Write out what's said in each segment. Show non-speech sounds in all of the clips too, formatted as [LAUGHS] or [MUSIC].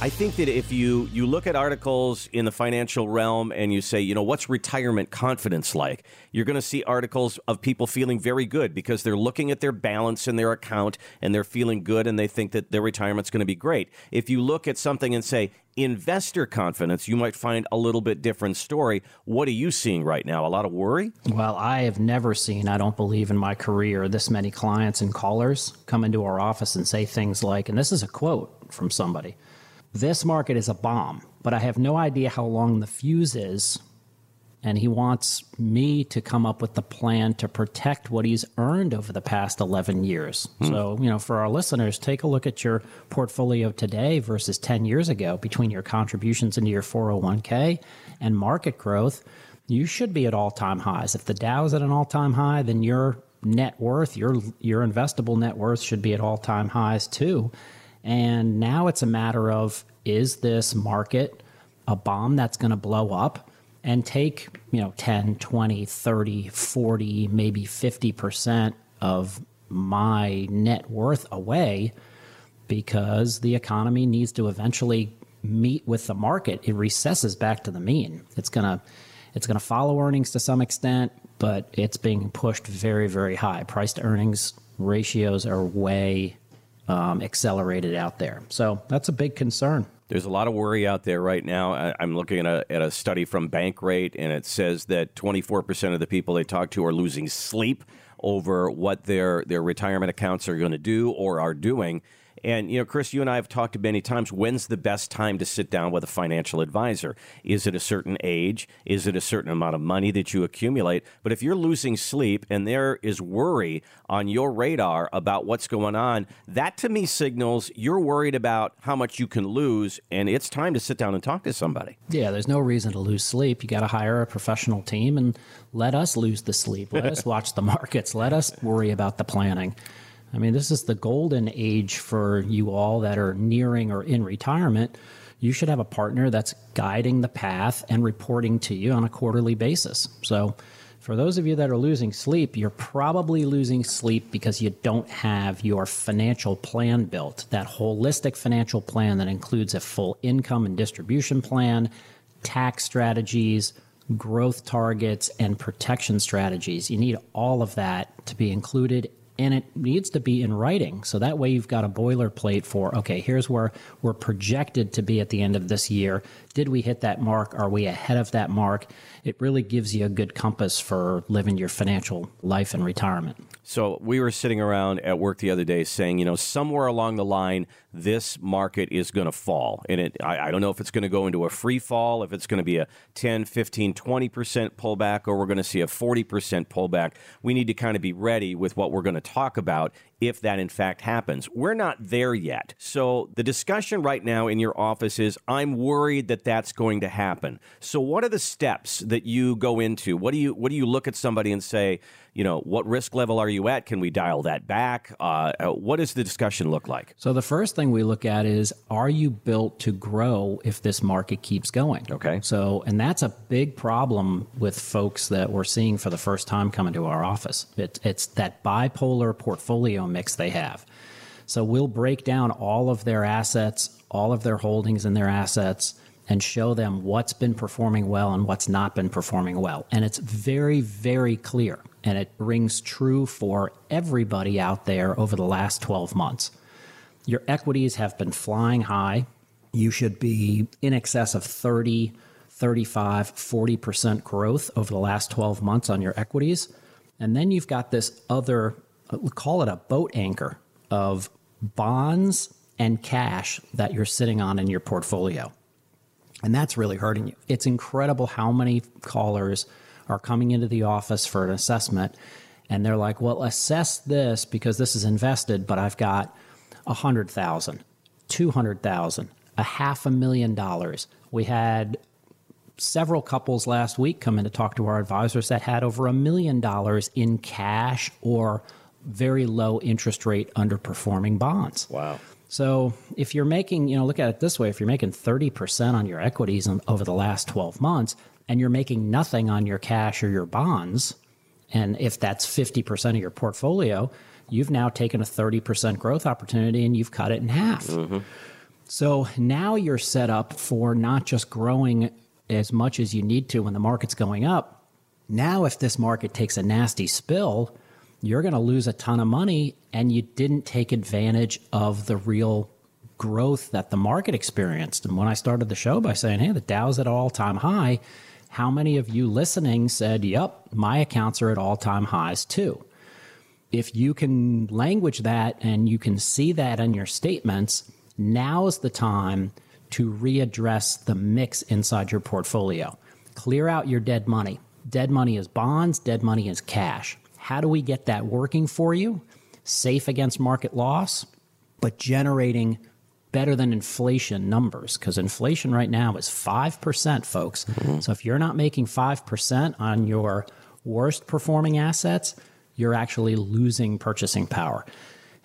I think that if you you look at articles in the financial realm and you say, you know, what's retirement confidence like? You're going to see articles of people feeling very good because they're looking at their balance in their account and they're feeling good and they think that their retirement's going to be great. If you look at something and say investor confidence, you might find a little bit different story. What are you seeing right now? A lot of worry? Well, I have never seen, I don't believe in my career, this many clients and callers come into our office and say things like, and this is a quote from somebody this market is a bomb, but I have no idea how long the fuse is. And he wants me to come up with the plan to protect what he's earned over the past 11 years. Hmm. So, you know, for our listeners, take a look at your portfolio today versus 10 years ago between your contributions into your 401k and market growth. You should be at all time highs. If the Dow is at an all time high, then your net worth, your, your investable net worth should be at all time highs too. And now it's a matter of is this market a bomb that's going to blow up and take, you know, 10, 20, 30, 40, maybe 50% of my net worth away because the economy needs to eventually meet with the market. It recesses back to the mean. It's going to it's going to follow earnings to some extent, but it's being pushed very very high. Price to earnings ratios are way um, accelerated out there. So that's a big concern. There's a lot of worry out there right now. I'm looking at a, at a study from Bankrate, and it says that 24% of the people they talk to are losing sleep over what their, their retirement accounts are going to do or are doing. And, you know, Chris, you and I have talked many times. When's the best time to sit down with a financial advisor? Is it a certain age? Is it a certain amount of money that you accumulate? But if you're losing sleep and there is worry on your radar about what's going on, that to me signals you're worried about how much you can lose. And it's time to sit down and talk to somebody. Yeah, there's no reason to lose sleep. You got to hire a professional team and let us lose the sleep. Let us [LAUGHS] watch the markets. Let us worry about the planning. I mean, this is the golden age for you all that are nearing or in retirement. You should have a partner that's guiding the path and reporting to you on a quarterly basis. So, for those of you that are losing sleep, you're probably losing sleep because you don't have your financial plan built. That holistic financial plan that includes a full income and distribution plan, tax strategies, growth targets, and protection strategies. You need all of that to be included and it needs to be in writing. So that way you've got a boilerplate for, okay, here's where we're projected to be at the end of this year. Did we hit that mark? Are we ahead of that mark? It really gives you a good compass for living your financial life in retirement. So we were sitting around at work the other day saying, you know, somewhere along the line, this market is going to fall. And it, I, I, don't know if it's going to go into a free fall, if it's going to be a 10, 15, 20% pullback, or we're going to see a 40% pullback. We need to kind of be ready with what we're going to talk about if that in fact happens. We're not there yet. So the discussion right now in your office is I'm worried that that's going to happen. So what are the steps that you go into? What do you what do you look at somebody and say, you know, what risk level are you at? Can we dial that back? Uh, uh what does the discussion look like? So the first thing we look at is are you built to grow if this market keeps going? Okay. So and that's a big problem with folks that we're seeing for the first time coming to our office. It, it's that bipolar portfolio mix they have. So we'll break down all of their assets, all of their holdings and their assets, and show them what's been performing well and what's not been performing well. And it's very, very clear. And it rings true for everybody out there over the last 12 months. Your equities have been flying high. You should be in excess of 30, 35, 40% growth over the last 12 months on your equities. And then you've got this other we call it a boat anchor of bonds and cash that you're sitting on in your portfolio. And that's really hurting you. It's incredible how many callers are coming into the office for an assessment and they're like, well, assess this because this is invested, but I've got a hundred thousand, two hundred thousand, a half a million dollars. We had several couples last week come in to talk to our advisors that had over a million dollars in cash or very low interest rate underperforming bonds. Wow. So if you're making, you know, look at it this way if you're making 30% on your equities over the last 12 months and you're making nothing on your cash or your bonds, and if that's 50% of your portfolio, you've now taken a 30% growth opportunity and you've cut it in half. Mm-hmm. So now you're set up for not just growing as much as you need to when the market's going up. Now, if this market takes a nasty spill, you're going to lose a ton of money and you didn't take advantage of the real growth that the market experienced. And when I started the show by saying, hey, the Dow's at all time high, how many of you listening said, yep, my accounts are at all time highs too? If you can language that and you can see that in your statements, now is the time to readdress the mix inside your portfolio. Clear out your dead money. Dead money is bonds, dead money is cash. How do we get that working for you? Safe against market loss, but generating better than inflation numbers because inflation right now is 5%, folks. Mm-hmm. So if you're not making 5% on your worst performing assets, you're actually losing purchasing power.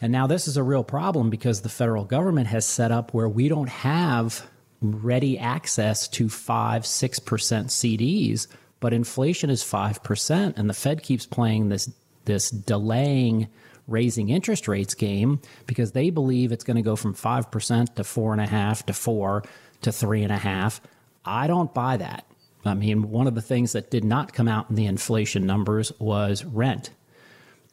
And now this is a real problem because the federal government has set up where we don't have ready access to 5 6% CDs but inflation is 5% and the Fed keeps playing this this delaying raising interest rates game because they believe it's going to go from 5% to 4.5 to 4 to 3.5. I don't buy that. I mean, one of the things that did not come out in the inflation numbers was rent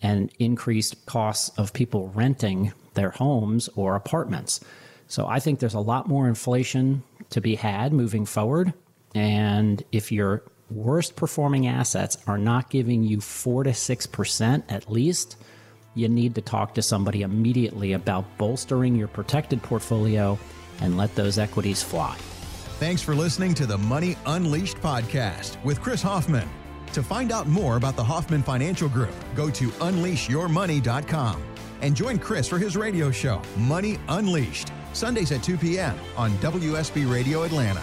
and increased costs of people renting their homes or apartments. So I think there's a lot more inflation to be had moving forward. And if you're worst performing assets are not giving you 4 to 6% at least, you need to talk to somebody immediately about bolstering your protected portfolio and let those equities fly. Thanks for listening to the Money Unleashed podcast with Chris Hoffman. To find out more about the Hoffman Financial Group, go to unleashyourmoney.com and join Chris for his radio show, Money Unleashed, Sundays at 2 p.m. on WSB Radio Atlanta.